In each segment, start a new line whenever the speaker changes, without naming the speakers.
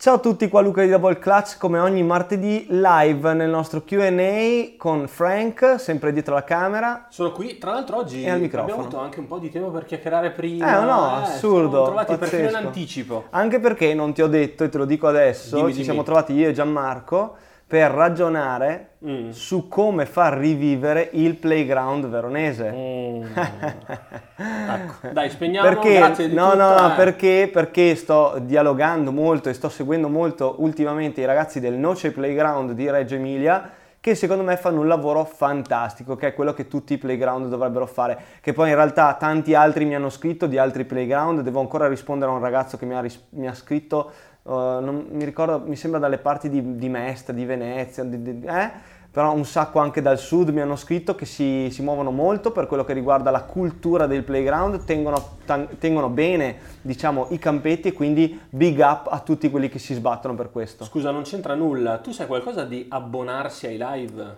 Ciao a tutti, qua Luca di Double Clutch, come ogni martedì live nel nostro Q&A con Frank, sempre dietro la camera.
Sono qui, tra l'altro oggi
E al microfono.
abbiamo avuto anche un po' di tempo per chiacchierare prima.
Eh, no,
siamo
assurdo,
trovati perfino in
pazzesco.
anticipo.
Anche perché non ti ho detto e te lo dico adesso,
Dimmi,
ci
dimmi.
siamo trovati io e Gianmarco per ragionare
Mm.
su come far rivivere il playground veronese.
Mm. ecco, dai, spegniamo,
Perché, no,
tutto,
no,
eh.
perché, perché sto dialogando molto e sto seguendo molto ultimamente i ragazzi del Noce Playground di Reggio Emilia che secondo me fanno un lavoro fantastico, che è quello che tutti i playground dovrebbero fare, che poi in realtà tanti altri mi hanno scritto di altri playground, devo ancora rispondere a un ragazzo che mi ha, ris- mi ha scritto, eh, non mi ricordo, mi sembra dalle parti di, di Mestre, di Venezia, di- di- eh? però un sacco anche dal sud mi hanno scritto che si, si muovono molto per quello che riguarda la cultura del playground, tengono, tan- tengono bene diciamo, i campetti e quindi big up a tutti quelli che si sbattono per questo.
Scusa, non c'entra nulla. Tu sai qualcosa di abbonarsi ai live?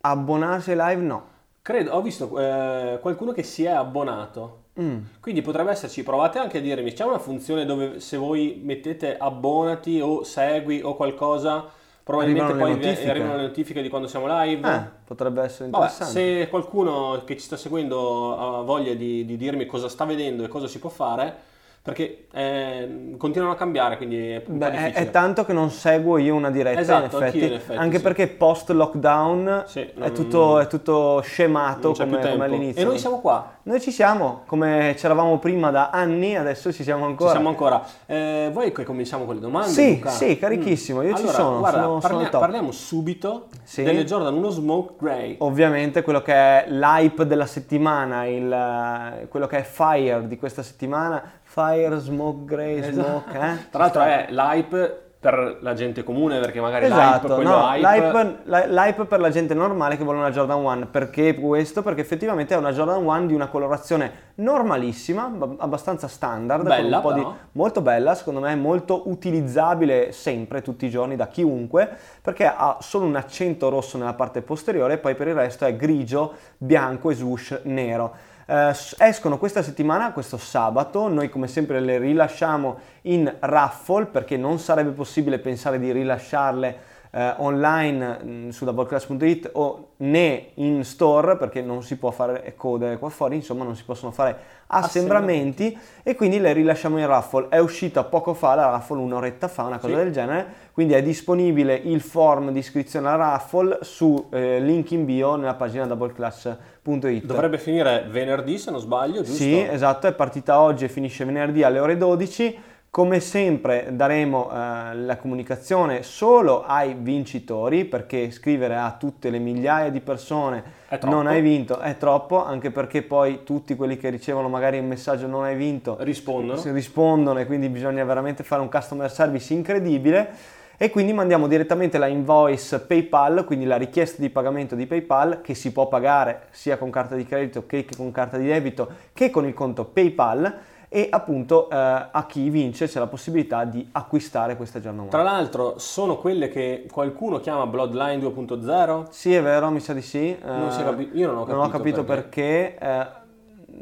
Abbonarsi ai live no.
Credo, ho visto eh, qualcuno che si è abbonato.
Mm.
Quindi potrebbe esserci, provate anche a dirmi, c'è una funzione dove se voi mettete abbonati o segui o qualcosa, probabilmente
Arrivano le
poi vi-
notifiche.
arrivano le notifiche di quando siamo live.
Eh, potrebbe essere
Vabbè,
interessante.
se qualcuno che ci sta seguendo ha voglia di, di dirmi cosa sta vedendo e cosa si può fare, perché eh, continuano a cambiare, quindi è
Beh, è,
difficile.
è tanto che non seguo io una diretta
Esatto,
in, effetti,
in effetti,
anche
sì.
perché post lockdown
Sì,
è, tutto, è tutto scemato come, come all'inizio.
E noi siamo qua,
Noi ci siamo, come c'eravamo prima da anni, adesso ci siamo ancora.
ci siamo ancora. Eh, vuoi che cominciamo con le domande?
Sì,
Luca?
sì, carichissimo, io ci
Allora,
sono,
Guarda,
sono- sono al top.
parliamo subito
Sì.
delle Jordan 1 Smoke Grey.
Ovviamente quello che è l'hype della settimana, il, quello che è fire di questa settimana, fire, smoke, grey, smoke, eh?
Esatto. Tra l'altro è l'hype per la gente comune, perché magari l'hype,
Esatto,
quello
no,
hype...
l'hype, l'hype per la gente normale che vuole una Jordan 1. Perché questo? Perché effettivamente è una Jordan 1 di una colorazione normalissima, ab- abbastanza standard,
Bella,
di, molto bella, secondo me molto utilizzabile sempre, tutti i giorni, da chiunque, perché ha solo un accento rosso nella parte posteriore e poi per il resto è grigio, bianco e swoosh nero. Eh, escono questa settimana, questo sabato, noi come sempre le rilasciamo in raffle perché non sarebbe possibile pensare di rilasciarle eh, online mh, su doubleclass.it o né in store perché non si può fare code qua fuori, insomma non si possono fare assembramenti e quindi le rilasciamo in raffle. È uscita poco fa la raffle, un'oretta fa, una cosa
Sì.
del genere, quindi è disponibile il form di iscrizione alla raffle su eh, link in bio nella pagina doubleclass.it.
Dovrebbe finire venerdì, se non sbaglio, giusto?
Sì, esatto, è partita oggi e finisce venerdì alle ore 12. Come sempre daremo eh, la comunicazione solo ai vincitori perché scrivere a tutte le migliaia di persone non hai vinto è troppo, anche perché poi tutti quelli che ricevono magari il messaggio non hai vinto
Rispondono.
si rispondono e quindi bisogna veramente fare un customer service incredibile. E quindi mandiamo direttamente la invoice PayPal, quindi la richiesta di pagamento di PayPal che si può pagare sia con carta di credito che con carta di debito che con il conto PayPal e appunto eh, a chi vince c'è la possibilità di acquistare questa giornata.
Tra l'altro sono quelle che qualcuno chiama Bloodline 2.0.
Sì, è vero, mi sa di sì.
Non
Eh,
capi- io non ho
Non ho
capito
capito perché. eh,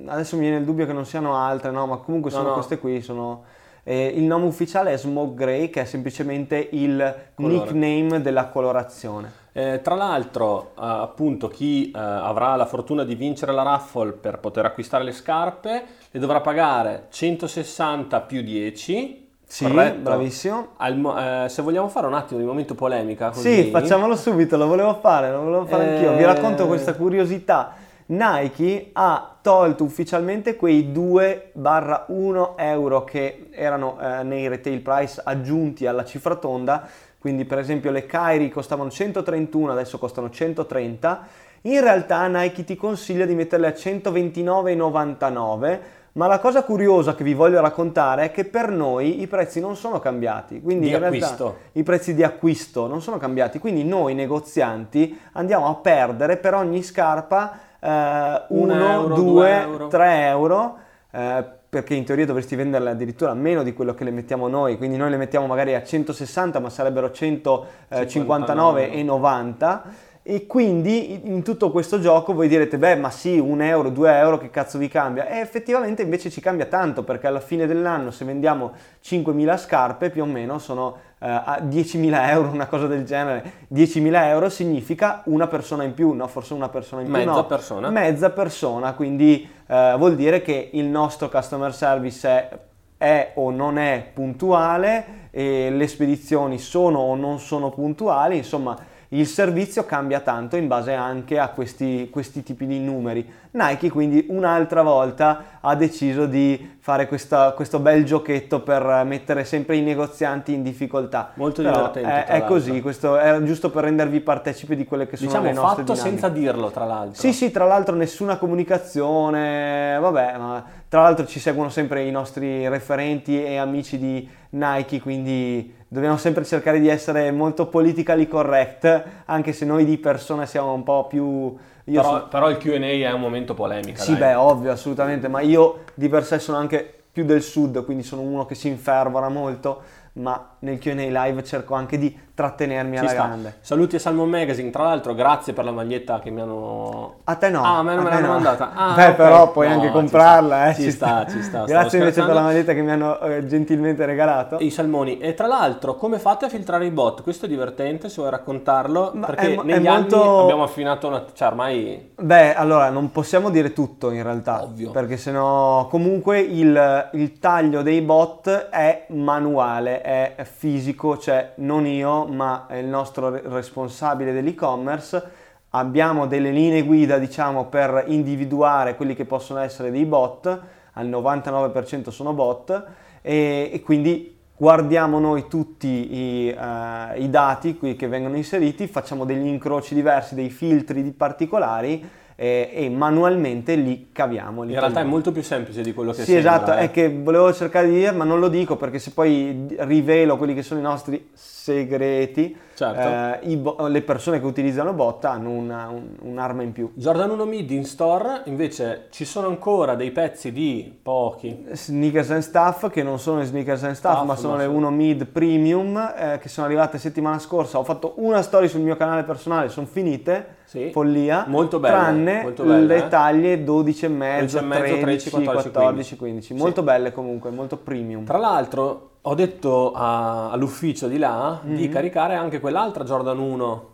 adesso mi viene il dubbio che non siano altre, no? Ma comunque
No,
sono
no.
queste qui. Sono, eh, il nome ufficiale è Smoke Grey, che è semplicemente il
Colore.
nickname della colorazione.
Eh, tra l'altro, eh, appunto, chi eh, avrà la fortuna di vincere la raffle per poter acquistare le scarpe le dovrà pagare 160 più 10.
Sì,
corretto?
bravissimo.
Al eh, se vogliamo fare un attimo di momento polemica, così,
Sì, facciamolo subito, lo volevo fare, lo volevo fare
Eh.
anch'io. Vi racconto questa curiosità. Nike ha tolto ufficialmente quei 2-1 euro che erano eh, nei retail price aggiunti alla cifra tonda, quindi per esempio le Kyrie costavano 131, adesso costano 130. In realtà Nike ti consiglia di metterle a 129,99, ma la cosa curiosa che vi voglio raccontare è che per noi i prezzi non sono cambiati, quindi
Di
in realtà i prezzi di acquisto non sono cambiati, quindi noi negozianti andiamo a perdere per ogni scarpa 1,
euro,
2,
due euro.
3 euro, eh, perché in teoria dovresti venderle addirittura a meno di quello che le mettiamo noi, quindi noi le mettiamo magari a 160 ma sarebbero 159,90 E quindi in tutto questo gioco voi direte, beh, ma sì, un euro, due euro, che cazzo vi cambia? E effettivamente invece ci cambia tanto, perché alla fine dell'anno se vendiamo 5.000 scarpe più o meno sono eh, a 10.000 euro, una cosa del genere. 10.000 euro significa una persona in più, no? Forse una persona in più,
Mezza
no.
persona.
Mezza persona, quindi eh, vuol dire che il nostro customer service è, è o non è puntuale, le spedizioni sono o non sono puntuali, insomma il servizio cambia tanto in base anche a questi, questi, tipi di numeri. Nike quindi un'altra volta ha deciso di fare questa, questo bel giochetto per mettere sempre i negozianti in difficoltà.
Molto
Però
divertente.
È, è così, questo è giusto per rendervi partecipi di quelle che sono
diciamo
le nostre
fatto
dinamiche.
senza dirlo, tra l'altro.
Sì, sì, tra l'altro nessuna comunicazione, vabbè, ma tra l'altro ci seguono sempre i nostri referenti e amici di Nike, quindi dobbiamo sempre cercare di essere molto politically correct, anche se noi di persona siamo un po' più...
Però,
so-
però il Q&A è un momento polemico.
sì, beh, ovvio, assolutamente, ma io di per sé sono anche più del sud, quindi sono uno che si infervora molto, ma nel Q&A live cerco anche di trattenermi
Ci
alla
sta.
grande.
Saluti a Salmon Magazine, tra l'altro grazie per la maglietta che mi hanno...
A te no.
Ah, a me non me
te
l'hanno
no.
mandata. Ah,
Beh,
ok.
però puoi
No,
anche
ci
comprarla,
sta.
eh.
Ci sta, ci sta,
Grazie invece per
scherzando.
la maglietta che mi hanno eh, gentilmente regalato.
I salmoni. E tra l'altro, come fate a filtrare i bot? Questo è divertente, se vuoi raccontarlo,
Ma
perché
è mo- è
negli
molto-
anni abbiamo affinato una... Cioè, ormai...
Beh, allora non possiamo dire tutto in realtà,
Ovvio.
perché sennò comunque il, il taglio dei bot è manuale, è fisico, cioè non io, ma il nostro re- responsabile dell'e-commerce. Abbiamo delle linee guida, diciamo, per individuare quelli che possono essere dei bot, al 99% sono bot, e, e quindi guardiamo noi tutti i, eh, i dati che vengono inseriti, facciamo degli incroci diversi, dei filtri particolari eh, e manualmente li caviamo. Li
In realtà è molto più semplice di quello che
Sì,
sembra.
esatto,
eh.
è che volevo cercare di dire, ma non lo dico perché se poi rivelo quelli che sono i nostri segreti,
Certo.
eh, bo- le persone che utilizzano bot hanno una- un- un'arma in più.
Jordan 1 Mid in store, invece ci sono ancora dei pezzi di pochi.
Sneakers and Stuff che non sono i Sneakers and Stuff
Stuff,
ma sono
ma
le
sono-
1 Mid Premium eh, che sono arrivate settimana scorsa ho fatto una story sul mio canale personale sono finite
Sì.
follia
Molto belle,
tranne
molto belle,
le
eh.
taglie 12 e mezzo
12 e mezzo,
13
14,
14 15
Sì.
molto belle comunque molto premium
Tra l'altro ho detto a- all'ufficio di là di
Mhm.
caricare anche quell'altra Jordan 1.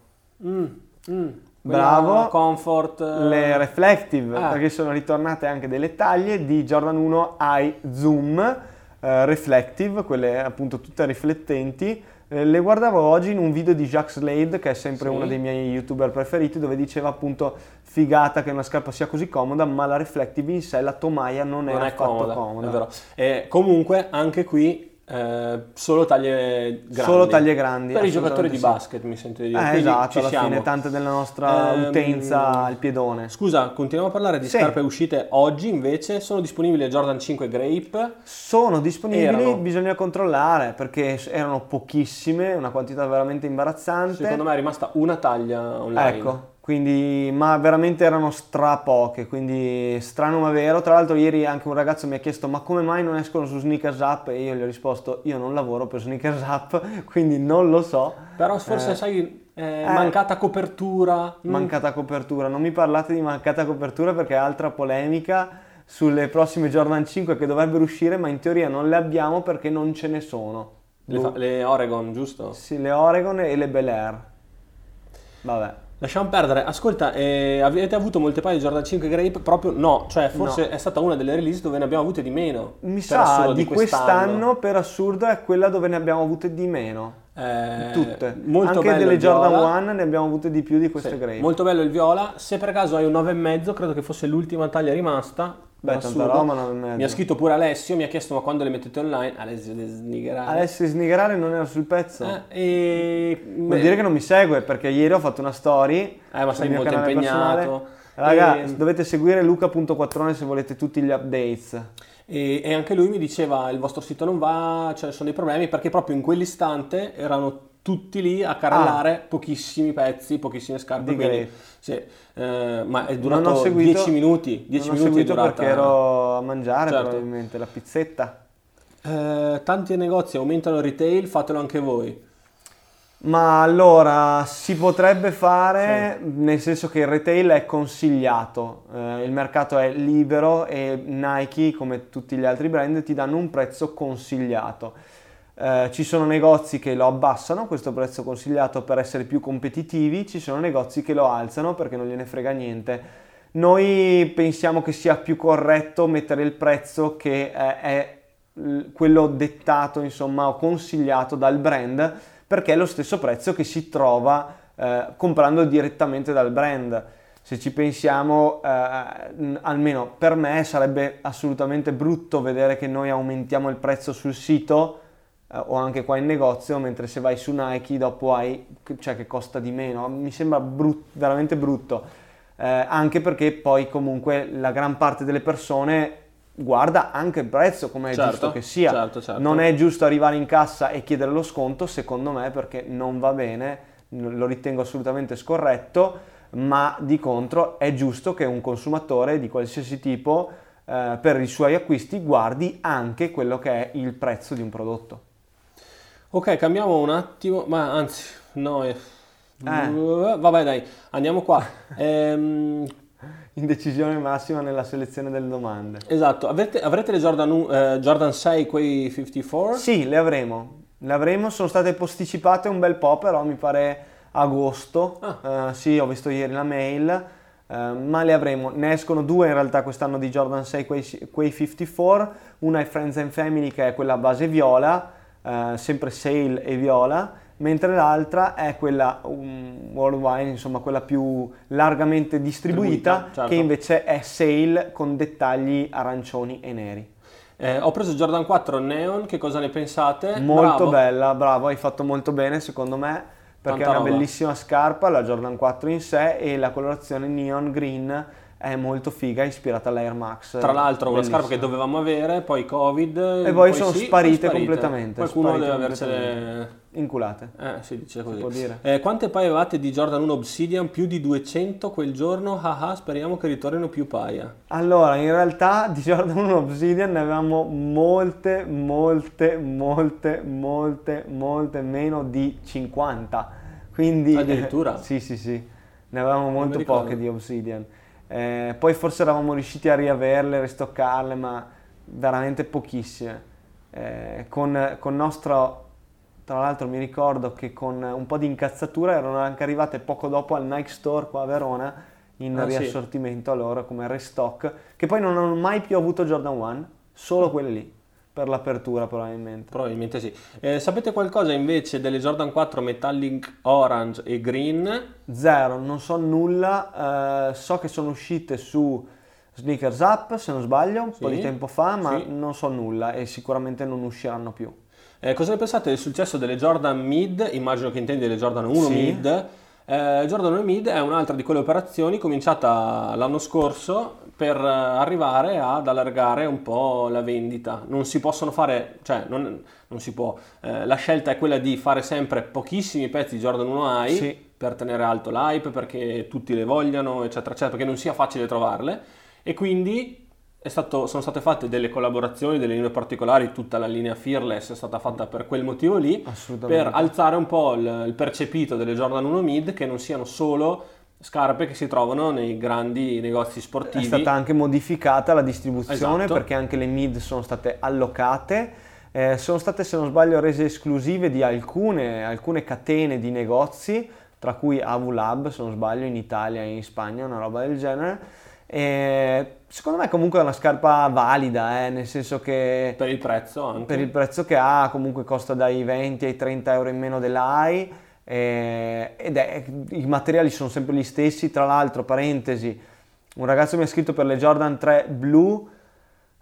Mm, mm.
Bravo.
Comfort. eh,
le reflective
Ah.
perché sono ritornate anche delle taglie di Jordan 1 Eye Zoom eh, reflective quelle appunto tutte riflettenti le guardavo oggi in un video di Jacques Slade che è sempre
Sì.
uno dei miei youtuber preferiti dove diceva appunto figata che una scarpa sia così comoda ma la reflective in sé la tomaia non,
non
è,
è
affatto
comoda,
comoda,
è vero. E comunque anche qui eh, solo taglie grandi.
Solo taglie grandi,
Per i giocatori di
sì.
basket mi sento di dire.
Eh,
Quindi
esatto alla
siamo.
fine tante della nostra
Ehm,
utenza al piedone
Scusa, continuiamo a parlare di
Sì.
scarpe uscite oggi invece. Sono disponibili Jordan 5 Grape.
Sono disponibili,
Erano.
bisogna controllare perché erano pochissime, una quantità veramente imbarazzante.
Secondo me è rimasta una taglia online.
Ecco, quindi, ma veramente erano stra poche, quindi strano ma vero. Tra l'altro ieri anche un ragazzo mi ha chiesto ma come mai non escono su Sneakers Up e io gli ho risposto io non lavoro per Sneakers Up, quindi non lo so.
Però forse
Eh,
sai, eh,
eh.
mancata copertura. mm,
Mancata copertura, non mi parlate di mancata copertura perché è altra polemica sulle prossime Jordan 5 che dovrebbero uscire, ma in teoria non le abbiamo perché non ce ne sono.
le, fa- le Oregon, giusto?
Sì, le Oregon e le Bel Air. Vabbè.
Lasciamo perdere. Ascolta, eh, avete avuto molte paio di Jordan 5 Grape? Proprio no, cioè forse
No.
è stata una delle release dove ne abbiamo avute di meno.
Mi sa di
quest'anno.
quest'anno, per assurdo, è quella dove ne abbiamo avute di meno.
Eh,
Tutte.
Molto
Anche delle Jordan
viola.
1 ne abbiamo avute di più di queste
Sì,
grape.
Molto bello il viola. Se per caso hai un 9,5, credo che fosse l'ultima taglia rimasta.
Beh, tanta roba, 9,5.
Mi ha scritto pure Alessio, mi ha chiesto ma quando le mettete online? Alessio le snigherare.
Alessio Snigarare non era sul pezzo.
Eh, e...
Vuol dire che non mi segue perché ieri ho fatto una story.
Eh, ma sei molto impegnato.
personale. Raga,
E-
dovete seguire Luca.quattrone se volete tutti gli updates.
E, e anche lui mi diceva il vostro sito non va, cioè sono dei problemi perché proprio in quell'istante erano tutti lì a carrellare pochissimi pezzi, pochissime scarpe.
Ah. Di
quindi, sì, eh, ma è durato
ho seguito-
10 minuti. 10
non ho
minuti
seguito
durata.
perché ero a mangiare
Certo.
probabilmente la pizzetta.
Eh, tanti negozi aumentano il retail, fatelo anche voi.
Ma allora si potrebbe fare sì. nel senso che il retail è consigliato, eh, il mercato è libero e Nike, come tutti gli altri brand, ti danno un prezzo consigliato. Eh, ci sono negozi che lo abbassano, questo prezzo consigliato per essere più competitivi, ci sono negozi che lo alzano perché non gliene frega niente. Noi pensiamo che sia più corretto mettere il prezzo che è, è quello dettato, insomma, o consigliato dal brand perché è lo stesso prezzo che si trova eh, comprando direttamente dal brand. Se ci pensiamo, eh, almeno per me sarebbe assolutamente brutto vedere che noi aumentiamo il prezzo sul sito eh, o anche qua in negozio, mentre se vai su Nike dopo hai, cioè che costa di meno. Mi sembra brut, veramente brutto, eh, anche perché poi comunque la gran parte delle persone guarda anche il prezzo come è certo, giusto che sia. Certo, certo. Non è giusto arrivare in cassa e chiedere lo sconto, secondo me, perché non va bene, lo ritengo assolutamente scorretto, ma di contro è giusto che un consumatore di qualsiasi tipo eh, per i suoi acquisti guardi anche quello che è il prezzo di un prodotto.
Ok, cambiamo un attimo, ma anzi, no, eh. vabbè dai, andiamo qua. ehm,
indecisione massima nella selezione delle domande.
Esatto, avrete, avrete le Jordan, uh, Jordan 6, quei 54?
Sì, le avremo. Le avremo, sono state posticipate un bel po', però mi pare agosto. Ah. Uh, sì, ho visto ieri la mail, uh, ma le avremo. Ne escono due in realtà quest'anno di Jordan 6, quei, quei 54. Una è Friends and Family, che è quella a base viola, sempre sale e viola mentre l'altra è quella um, worldwide, insomma quella più largamente distribuita, certo. che invece è sale con dettagli arancioni e neri.
Eh, ho preso Jordan 4 Neon, che cosa ne pensate?
Molto bravo. bella, bravo, hai fatto molto bene secondo me, perché Tanta è una roba. bellissima scarpa, la Jordan 4 in sé e la colorazione neon green è molto figa, ispirata all'Air Max.
Tra l'altro, una scarpa che dovevamo avere, poi Covid.
E poi, poi sono sì, sparite, sparite, completamente.
Qualcuno
sparite
deve avercele
inculate.
Eh, si dice così. Si può dire. Eh, quante paia avevate di Jordan 1 Obsidian? Più di 200 quel giorno? Ah, ah, speriamo che ritornino più paia.
Allora, in realtà di Jordan 1 Obsidian ne avevamo molte, molte, molte, molte, molte meno di 50. Quindi,
Addirittura?
Eh, sì, sì, sì. Ne avevamo molto poche di Obsidian. Eh, poi forse eravamo riusciti a riaverle, ristoccarle, ma veramente pochissime. Eh, con, con nostro, tra l'altro mi ricordo che con un po' di incazzatura erano anche arrivate poco dopo al Nike Store qua a Verona in ah, riassortimento sì. a loro come restock, che poi non hanno mai più avuto Jordan 1, solo quelle lì per l'apertura probabilmente.
Probabilmente sì. Eh, sapete qualcosa invece delle Jordan 4 Metallic Orange e Green?
Zero, non so nulla, eh, so che sono uscite su Sneakers Up se non sbaglio, un sì, po' di tempo fa, ma sì. non so nulla e sicuramente non usciranno più.
Eh, cosa ne pensate del successo delle Jordan Mid? Immagino che intendi delle Jordan 1 sì. Mid. Eh, Jordan 1 Mid è un'altra di quelle operazioni cominciata l'anno scorso per arrivare ad allargare un po' la vendita. Non si possono fare, cioè non, non si può, eh, la scelta è quella di fare sempre pochissimi pezzi di Jordan 1 High sì. per tenere alto l'hype, perché tutti le vogliano, eccetera, eccetera, perché non sia facile trovarle e quindi stato, sono state fatte delle collaborazioni, delle linee particolari, tutta la linea Fearless è stata fatta per quel motivo lì, per alzare un po' il, il percepito delle Jordan 1 Mid che non siano solo scarpe che si trovano nei grandi negozi sportivi.
È stata anche modificata la distribuzione esatto. perché anche le mid sono state allocate. Eh, sono state, se non sbaglio, rese esclusive di alcune, alcune catene di negozi, tra cui Avulab, se non sbaglio, in Italia e in Spagna, una roba del genere. E secondo me comunque è una scarpa valida, eh, nel senso che...
Per il prezzo anche.
Per il prezzo che ha, comunque costa dai 20 ai 30 euro in meno dell'AI eh, ed è, i materiali sono sempre gli stessi, tra l'altro, parentesi, un ragazzo mi ha scritto per le Jordan 3 blu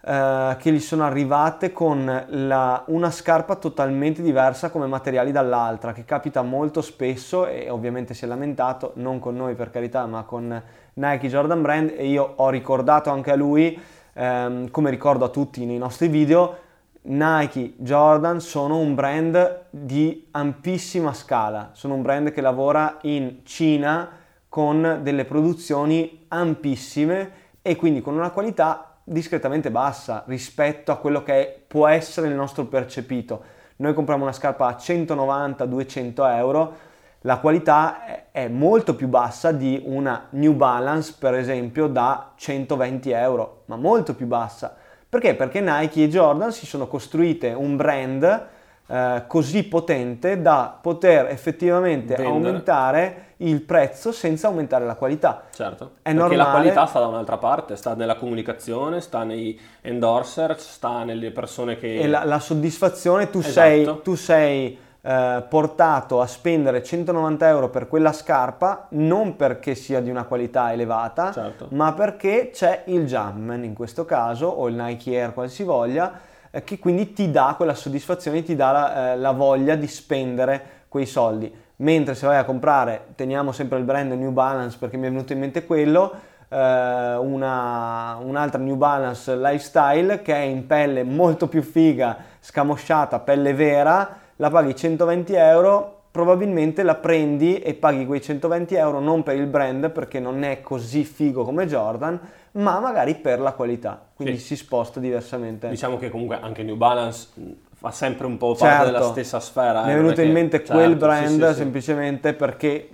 eh, che gli sono arrivate con la, una scarpa totalmente diversa come materiali dall'altra, che capita molto spesso e ovviamente si è lamentato, non con noi per carità, ma con Nike Jordan Brand. E io ho ricordato anche a lui, ehm, come ricordo a tutti nei nostri video, Nike, Jordan sono un brand di ampissima scala, sono un brand che lavora in Cina con delle produzioni ampissime e quindi con una qualità discretamente bassa rispetto a quello che può essere il nostro percepito. noi compriamo una scarpa a 190-200 euro, la qualità è molto più bassa di una New Balance, per esempio, da 120 euro, ma molto più bassa. Perché? Perché Nike e Jordan si sono costruite un brand eh, così potente da poter effettivamente Vendere. aumentare il prezzo senza aumentare la qualità.
Certo, è perché normale... la qualità sta da un'altra parte, sta nella comunicazione, sta nei endorser, sta nelle persone che...
E la, la soddisfazione, tu esatto. sei, tu sei eh, portato a spendere 190 euro per quella scarpa non perché sia di una qualità elevata, certo. ma perché c'è il Jumpman in questo caso, o il Nike Air qualsivoglia, eh, che quindi ti dà quella soddisfazione, ti dà la, eh, la voglia di spendere quei soldi. Mentre se vai a comprare, teniamo sempre il brand New Balance perché mi è venuto in mente quello, eh, una, un'altra New Balance Lifestyle che è in pelle molto più figa, scamosciata, pelle vera, la paghi 120 euro, probabilmente la prendi e paghi quei 120 euro non per il brand perché non è così figo come Jordan, ma magari per la qualità, quindi sì. si sposta diversamente.
Diciamo che comunque anche New Balance fa sempre un po' parte certo. della stessa sfera.
Mi è eh, venuto in mente certo, quel brand sì, sì, semplicemente perché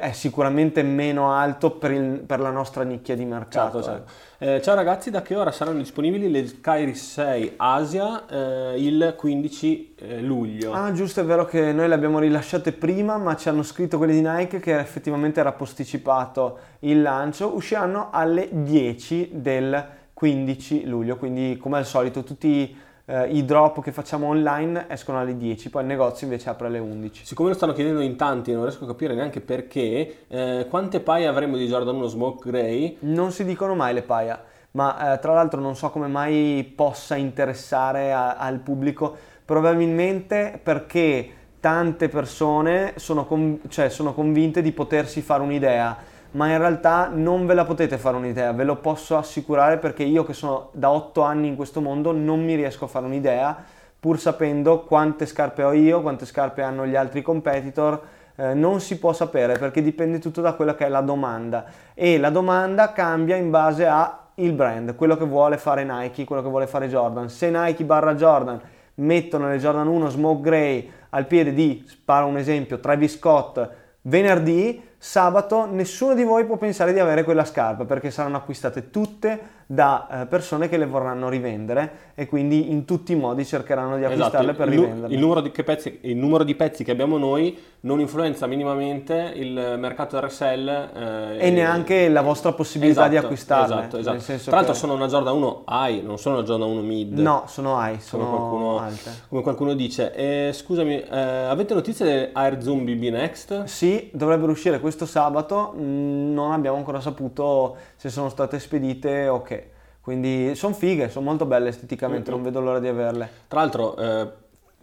è sicuramente meno alto per, il, per, la nostra nicchia di mercato. Certo, certo.
Eh, ciao ragazzi, da che ora saranno disponibili le Skyris 6 Asia eh, il 15 eh, luglio?
Ah giusto, è vero che noi le abbiamo rilasciate prima, ma ci hanno scritto quelli di Nike che effettivamente era posticipato il lancio. Usciranno alle 10 del 15 luglio, quindi come al solito tutti eh, i drop che facciamo online escono alle 10, poi il negozio invece apre alle 11.
Siccome lo stanno chiedendo in tanti, non riesco a capire neanche perché, eh, quante paia avremo di Jordan 1 Smoke Grey?
Non si dicono mai le paia, ma eh, tra l'altro non so come mai possa interessare a, al pubblico, probabilmente perché tante persone sono, con, cioè, sono convinte di potersi fare un'idea ma in realtà non ve la potete fare un'idea, ve lo posso assicurare perché io che sono da 8 anni in questo mondo non mi riesco a fare un'idea pur sapendo quante scarpe ho io, quante scarpe hanno gli altri competitor, eh, non si può sapere perché dipende tutto da quella che è la domanda e la domanda cambia in base al brand, quello che vuole fare Nike, quello che vuole fare Jordan. Se Nike barra Jordan mettono le Jordan 1 Smoke Grey al piede di, sparo un esempio, Travis Scott venerdì, sabato nessuno di voi può pensare di avere quella scarpa perché saranno acquistate tutte da eh, persone che le vorranno rivendere e quindi in tutti i modi cercheranno di esatto, acquistarle esatto. per il, rivenderle.
Il numero, pezzi, il numero, di pezzi, che abbiamo noi non influenza minimamente il mercato RSL
eh, e, neanche la vostra possibilità esatto, di acquistarle.
Esatto, esatto. Tra l'altro che... sono una Jordan 1 high, non sono una Jordan 1 mid.
No, sono high, sono come qualcuno,
alte. Come qualcuno dice. Eh, scusami, eh, avete notizie delle Air Zoom BB Next?
Sì, dovrebbero uscire questo sabato, mm, non abbiamo ancora saputo se sono state spedite o che. Quindi sono fighe, sono molto belle esteticamente, mm-hmm. non vedo l'ora di averle.
Tra l'altro, eh,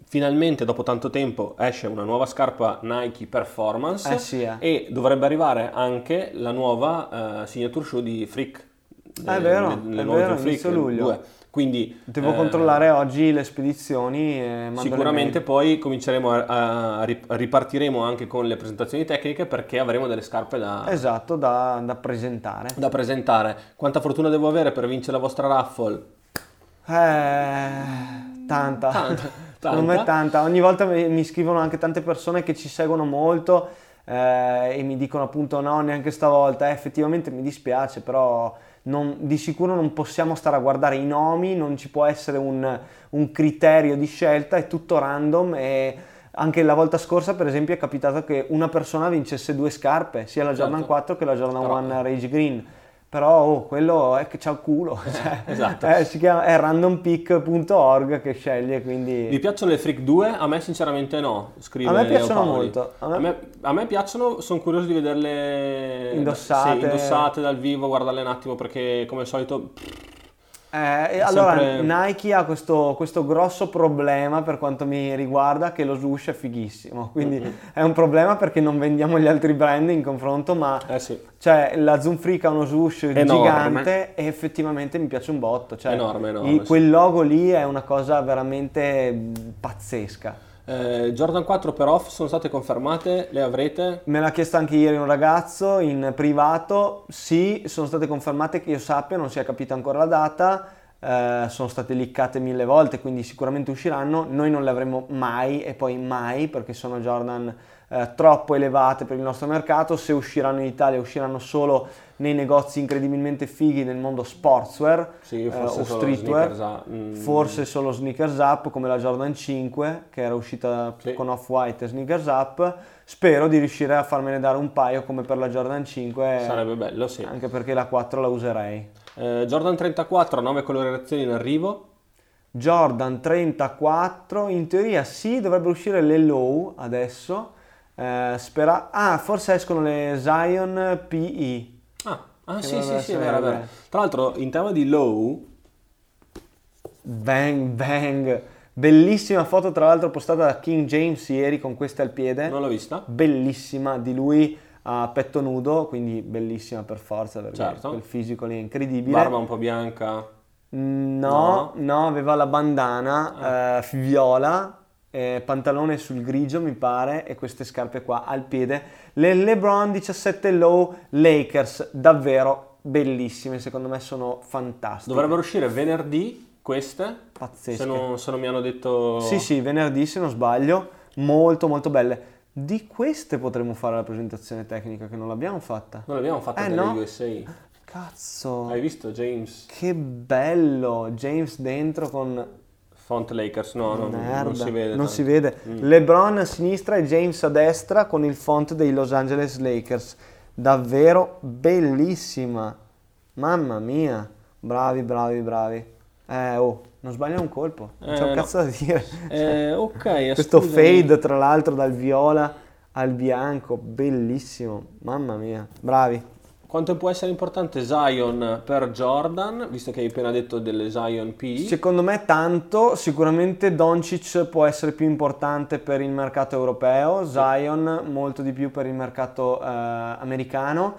finalmente dopo tanto tempo esce una nuova scarpa Nike Performance
eh sì, eh.
e dovrebbe arrivare anche la nuova eh, signature shoe di Freak.
È vero, le, le è vero, Freak, luglio. 2.
Quindi,
Devo eh, controllare oggi le spedizioni.
Sicuramente poi cominceremo a, a, ripartiremo anche con le presentazioni tecniche perché avremo delle scarpe da,
esatto, da, da presentare.
Da presentare. Quanta fortuna devo avere per vincere la vostra raffle?
Eh, tanta. tanta. Secondo me tanta. Ogni volta mi, mi scrivono anche tante persone che ci seguono molto eh, e mi dicono appunto no, neanche stavolta. Eh, effettivamente mi dispiace, però non, di sicuro non possiamo stare a guardare i nomi, non ci può essere un, un criterio di scelta, è tutto random e anche la volta scorsa per esempio è capitato che una persona vincesse due scarpe, sia la Jordan certo. 4 che la Jordan Però... 1 Rage Green però oh, quello è che c'ha il culo cioè, esatto. eh, si chiama, è randompick.org che sceglie quindi
vi piacciono le Freak 2? a me sinceramente no
a me piacciono molto
a me... A, me, a me, piacciono sono curioso di vederle
indossate.
Sì, indossate dal vivo guardarle un attimo perché come al solito
eh, allora, sempre... Nike ha questo, questo, grosso problema per quanto mi riguarda che lo swoosh è fighissimo, quindi mm-hmm. è un problema perché non vendiamo gli altri brand in confronto, ma
eh sì.
cioè, la Zoom Freak ha uno swoosh enorme. gigante e effettivamente mi piace un botto, cioè,
enorme, enorme,
il, quel logo lì è una cosa veramente pazzesca.
Eh, Jordan 4 per off sono state confermate? Le avrete?
Me l'ha chiesto anche ieri un ragazzo in privato. Sì, sono state confermate che io sappia, non si è capita ancora la data. eh, sono state liccate mille volte, quindi sicuramente usciranno. Noi non le avremo mai e poi mai perché sono Jordan eh, troppo elevate per il nostro mercato. Se usciranno in Italia, usciranno solo nei negozi incredibilmente fighi nel mondo sportswear
sì,
eh, o streetwear. Mm. Forse solo Sneakers Up come la Jordan 5 che era uscita sì. con Off-White e Sneakers Up. Spero di riuscire a farmene dare un paio come per la Jordan 5.
Sarebbe bello, sì.
Anche perché la 4 la userei.
Eh, Jordan 34, 9 colorazioni in arrivo.
Jordan 34, in teoria sì, dovrebbero uscire le low adesso. Eh, spera... Ah, forse escono le Zion PE.
Ah, ah sì, sì, sì, è vero, vero. Tra l'altro, in tema di low...
Bang, bang. Bellissima foto, tra l'altro, postata da King James ieri con queste al piede.
Non l'ho vista.
Bellissima, di lui a petto nudo, quindi bellissima per forza perché certo. quel fisico lì è incredibile.
Barba un po' bianca?
No, no, no aveva la bandana ah. eh, viola, eh, pantalone sul grigio mi pare e queste scarpe qua al piede. Le LeBron 17 Low Lakers, davvero bellissime, secondo me sono fantastiche.
Dovrebbero uscire venerdì queste?
Pazzesche.
Se non, se non mi hanno detto...
Sì, sì, venerdì se non sbaglio, molto molto belle. Di queste potremmo fare la presentazione tecnica che non l'abbiamo fatta.
Non l'abbiamo fatta
eh, no?
USA.
Cazzo.
Hai visto James?
Che bello, James dentro con
Font Lakers, no, no non si vede.
Non si vede. Mm. LeBron a sinistra e James a destra con il font dei Los Angeles Lakers. Davvero bellissima. Mamma mia. Bravi, bravi, bravi. Eh, oh, non sbaglia un colpo, non eh, c'è un cazzo da dire.
Eh, ok,
Questo fade, tra l'altro, dal viola al bianco, bellissimo. Mamma mia, bravi.
Quanto può essere importante Zion per Jordan, visto che hai appena detto delle Zion P?
Secondo me tanto, sicuramente Doncic può essere più importante per il mercato europeo, Zion molto di più per il mercato eh, americano.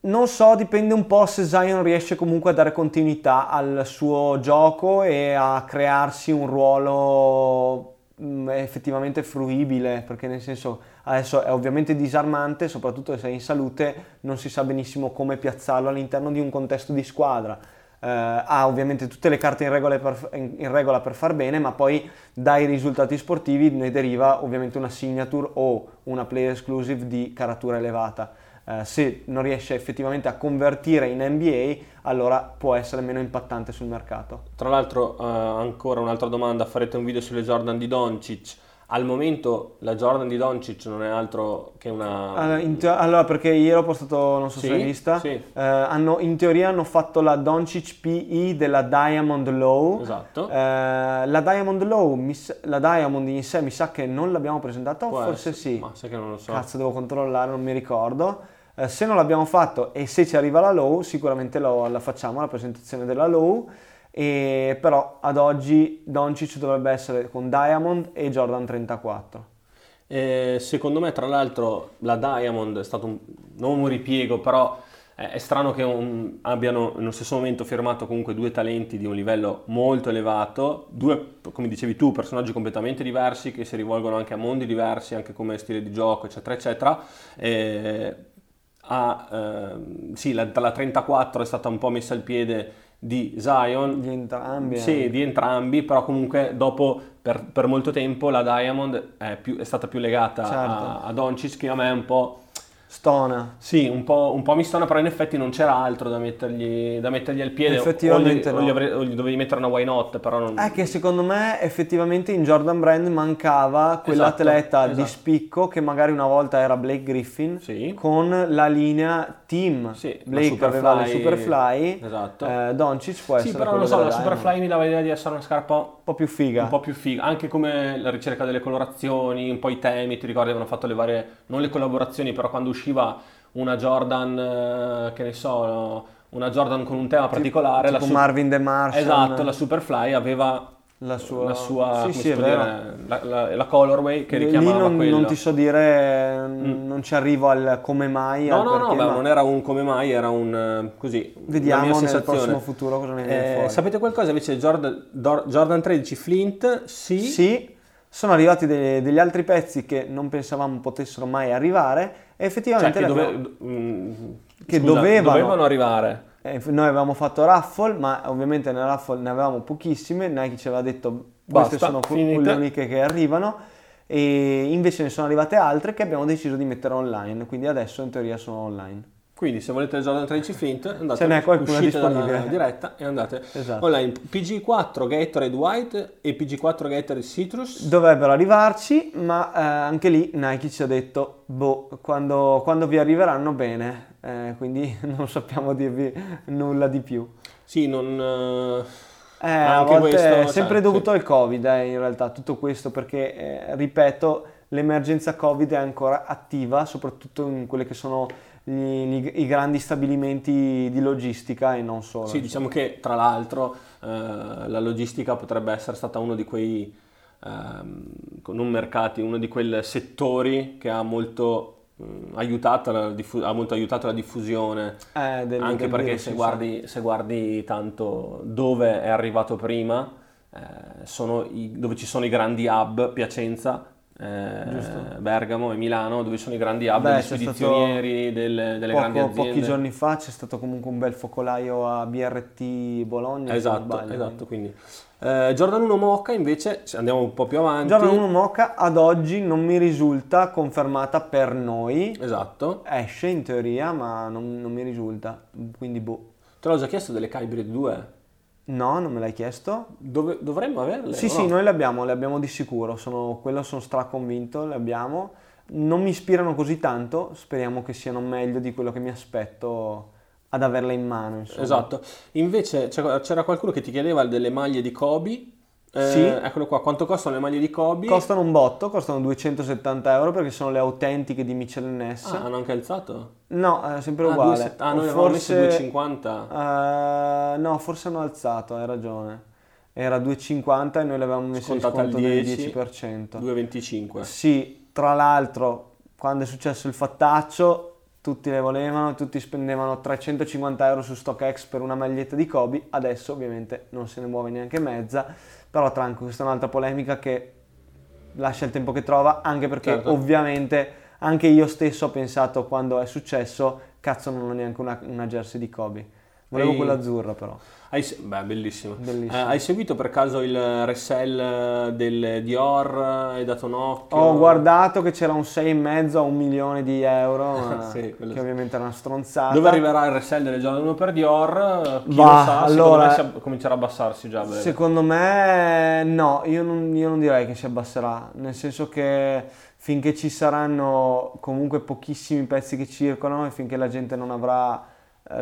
Non so, dipende un po' se Zion riesce comunque a dare continuità al suo gioco e a crearsi un ruolo mm, effettivamente fruibile, perché nel senso adesso è ovviamente disarmante, soprattutto se è in salute, non si sa benissimo come piazzarlo all'interno di un contesto di squadra. Uh, ha ovviamente tutte le carte in per, in regola, per, far bene, ma poi dai risultati sportivi ne deriva ovviamente una signature o una player exclusive di caratura elevata. Eh, se non riesce effettivamente a convertire in NBA, allora può essere meno impattante sul mercato.
Tra l'altro, uh, ancora un'altra domanda, farete un video sulle Jordan di Doncic. Al momento la Jordan di Doncic non è altro che una...
Allora, te- allora perché ieri ho postato, non so sì, se l'hai vista, sì. eh, hanno, in teoria hanno fatto la Doncic PE della Diamond Low.
Esatto.
Eh, la Diamond Low, mi, la Diamond in sé mi sa che non l'abbiamo presentata, o forse
essere,
sì.
Ma sai che non lo so.
Cazzo, devo controllare, non mi ricordo. Eh, se non l'abbiamo fatto e se ci arriva la low, sicuramente lo, la facciamo, la presentazione della low, e, però ad oggi Doncic dovrebbe essere con Diamond e Jordan 34.
Eh, secondo me, tra l'altro, la Diamond è stato un, non un ripiego, però è strano che un, abbiano nello stesso momento firmato comunque due talenti di un livello molto elevato, due, come dicevi tu, personaggi completamente diversi che si rivolgono anche a mondi diversi, anche come stile di gioco, eccetera, eccetera. E a, eh, sì, la, la 34 è stata un po' messa al piede di Zion.
Di entrambi.
Sì, eh. di entrambi, però comunque dopo per, per molto tempo la Diamond è, più, è stata più legata certo. a, a Doncic che a me è un po'
Stona.
Sì, un po', un po', mi stona, però in effetti non c'era altro da mettergli, da mettergli al piede.
Effettivamente
o gli, no. o, gli avrei, o gli, dovevi mettere una why not, però non...
È che secondo me effettivamente in Jordan Brand mancava quell'atleta esatto, esatto. di spicco che magari una volta era Blake Griffin
sì.
con la linea team.
Sì,
Blake aveva le Superfly,
esatto.
eh, Doncic può
sì,
essere
però non so, la Superfly mi dava l'idea di essere una scarpa
po' più figa.
Un po' più figa, anche come la ricerca delle colorazioni, un po' i temi, ti ricordi avevano fatto le varie, non le collaborazioni, però quando usciva una Jordan, eh, che ne so, una Jordan con un tema particolare.
Tipo, la Marvin The Martian.
Esatto, la Superfly aveva la sua, la, sua sì, sì, dire, la, la, la, colorway che richiamava
Lì non,
quello.
non ti so dire, mm. non ci arrivo al come mai.
No, no,
perché,
no,
ma...
non era un come mai, era un eh, così.
Vediamo nel prossimo futuro cosa ne viene
eh, Sapete qualcosa invece Jordan, Jordan 13 Flint? Sì.
Sì, sono arrivati de- degli altri pezzi che non pensavamo potessero mai arrivare e effettivamente...
Cioè, dove, mh, mm,
che
Scusa,
dovevano,
dovevano arrivare.
Eh, noi avevamo fatto raffle, ma ovviamente nella raffle ne avevamo pochissime, Nike ci aveva detto queste
Basta,
sono que-
finite."
quelle uniche che arrivano e invece ne sono arrivate altre che abbiamo deciso di mettere online, quindi adesso in teoria sono online.
Quindi se volete il Jordan 13 Fint, andate
Ce n'è
dalla
disponibile.
diretta e andate
Esatto.
online. PG4 Gatorade White e PG4 Gatorade Citrus.
Dovrebbero arrivarci, ma eh, anche lì Nike ci ha detto, boh, quando, quando vi arriveranno bene, eh, quindi non sappiamo dirvi nulla di più.
Sì, non... eh,
Eh, a
Anche
volte
questo,
è
cioè,
sempre
sì.
dovuto al Covid, eh, in realtà, tutto questo, perché, eh, ripeto, l'emergenza Covid è ancora attiva, soprattutto in quelli che sono gli- i grandi stabilimenti di logistica e non solo.
Sì, diciamo che tra l'altro eh, la logistica potrebbe essere stata uno di quei, ehm, non mercati, uno di quei settori che ha molto, mh, aiutato, la diffu- ha molto aiutato la diffusione,
Eh, del-
anche
del
perché se guardi, se guardi tanto dove è arrivato prima, eh, sono i- dove ci sono i grandi hub, Piacenza, eh. Bergamo e Milano, dove sono i grandi hub
Beh,
spedizionieri, delle, delle grandi
Poco-
aziende.
pochi giorni fa c'è stato comunque un bel focolaio a BRT Bologna.
Esatto, esatto, quindi eh, Jordan 1 Mocca invece, andiamo un po' più avanti,
Jordan 1 Mocha ad oggi non mi risulta confermata per noi.
esatto,
Esce in teoria, ma non, non mi risulta. Quindi boh.
te l'ho già chiesto delle Hybrid 2,
No, non me l'hai chiesto?
Dove, dovremmo averle?
Sì, sì,
no?
noi le abbiamo, le abbiamo di sicuro. Sono, quello sono straconvinto, le abbiamo. Non mi ispirano così tanto, speriamo che siano meglio di quello che mi aspetto ad averle in mano. Insomma.
Esatto, invece c'era qualcuno che ti chiedeva delle maglie di Kobe, Eh,
Sì.
Eccolo qua, quanto costano le maglie di Kobe?
Costano un botto, costano 270 euro perché sono le autentiche di Mitchell Ness.
Ah, hanno anche alzato?
No, è sempre
Ah,
uguale.
2,70. Ah, noi avevamo messo 2,50.
eh, no, forse hanno alzato, hai ragione. Era 2,50 e noi l'avevamo messo in
Scontata al
sconto del
10,
10%.
2,25.
Sì, tra l'altro, quando è successo il fattaccio, tutti le volevano, tutti spendevano 350 euro su StockX per una maglietta di Kobe, adesso ovviamente non se ne muove neanche mezza, però tranquillo, questa è un'altra polemica che lascia il tempo che trova, anche perché
Certo.
ovviamente anche io stesso ho pensato quando è successo, cazzo non ho neanche una, una jersey di Kobe, volevo
Ehi.
quella azzurra però.
Hai, beh, bellissimo.
Bellissimo.
Eh, hai seguito per caso il resell del Dior? Hai dato un occhio?
Ho guardato che c'era un 6,5 a un milione di euro,
Sì,
che
sì.
ovviamente era una stronzata.
Dove arriverà il resell delle Jordan 1 per Dior? Chi
Bah,
lo sa, secondo
allora-
me si ab- comincerà a abbassarsi già a breve.
Secondo me no, io non, io non direi che si abbasserà, nel senso che finché ci saranno comunque pochissimi pezzi che circolano e finché la gente non avrà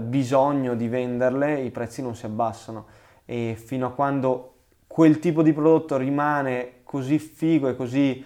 bisogno di venderle, i prezzi non si abbassano e fino a quando quel tipo di prodotto rimane così figo e così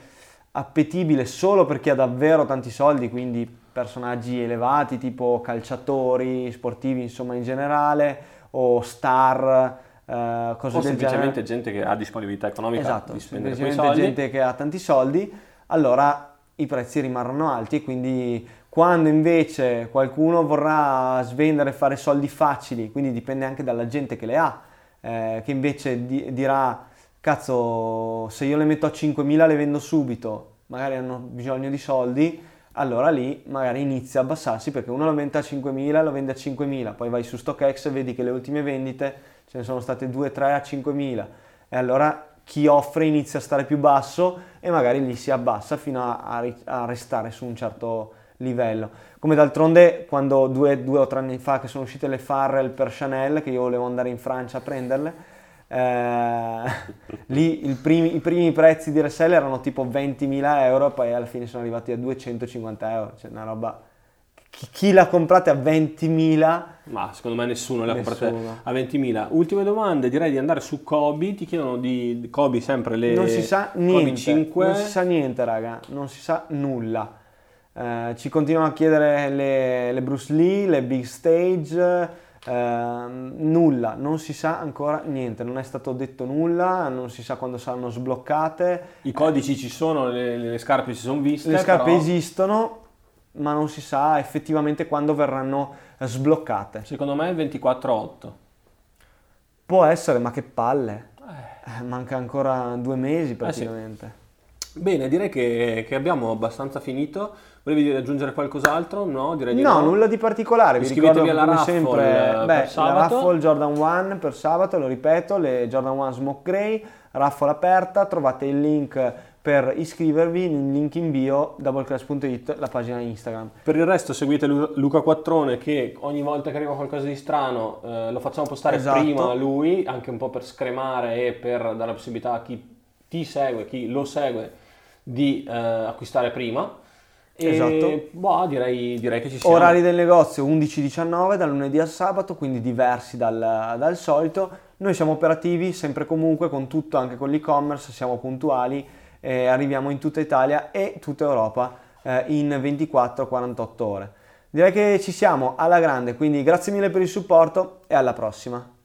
appetibile solo per chi ha davvero tanti soldi, quindi personaggi elevati tipo calciatori, sportivi insomma in generale o star, eh, cose
o
del
semplicemente
genere.
gente che ha disponibilità economica
Esatto,
di spendere quei
semplicemente
soldi.
gente che ha tanti soldi, allora i prezzi rimarranno alti e quindi quando invece qualcuno vorrà svendere e fare soldi facili, quindi dipende anche dalla gente che le ha, eh, che invece di- dirà cazzo se io le metto a 5.000 le vendo subito, magari hanno bisogno di soldi, allora lì magari inizia a abbassarsi perché uno lo vende a 5.000 lo vende a 5.000, poi vai su StockX e vedi che le ultime vendite ce ne sono state 2-3 a 5.000 e allora chi offre inizia a stare più basso e magari lì si abbassa fino a, a a restare su un certo livello. Come d'altronde quando due, due o tre anni fa che sono uscite le Farrell per Chanel, che io volevo andare in Francia a prenderle, eh, lì primi- i primi prezzi di resell erano tipo 20.000 euro e poi alla fine sono arrivati a 250 euro, cioè una roba... Chi, chi l'ha comprata a 20.000
Ma secondo me nessuno le ha comprate
Nessuno.
a 20.000. Ultime domande, direi di andare su Kobe. Ti chiedono di Kobe sempre le
non si sa
Kobe
niente,
5.
non si sa niente raga, non si sa nulla. Eh, ci continuano a chiedere le, le Bruce Lee, le big stage, ehm, nulla, non si sa ancora niente, non è stato detto nulla, non si sa quando saranno sbloccate,
I codici ci sono, le, le scarpe si sono viste.
le scarpe
però
esistono, ma non si sa effettivamente quando verranno sbloccate.
Secondo me è 24-8.
Può essere, ma che palle, Eh, manca ancora due mesi
sì. Bene, direi che, che abbiamo abbastanza finito. Volevi aggiungere qualcos'altro? No, direi di
no.
no.
nulla di particolare. Vi
Iscrivetevi
ricordo
alla
come
raffle
sempre,
per
beh, la raffle Jordan 1 per sabato, lo ripeto, le Jordan 1 Smoke Grey, raffle aperta, trovate il link per iscrivervi nel link in bio doubleclass.it, la pagina Instagram.
Per il resto seguite Lu- Luca Quattrone che ogni volta che arriva qualcosa di strano eh, lo facciamo postare
Esatto.
prima a lui, anche un po' per scremare e per dare la possibilità a chi ti segue, chi lo segue, di eh, acquistare prima. E
Esatto.
boh, direi, direi che ci siamo.
Orari del negozio 11-19 dal lunedì al sabato, quindi diversi dal, dal solito. Noi siamo operativi sempre e comunque con tutto, anche con l'e-commerce, siamo puntuali, eh, arriviamo in tutta Italia e tutta Europa eh, in 24-48 ore. Direi che ci siamo alla grande, quindi grazie mille per il supporto e alla prossima.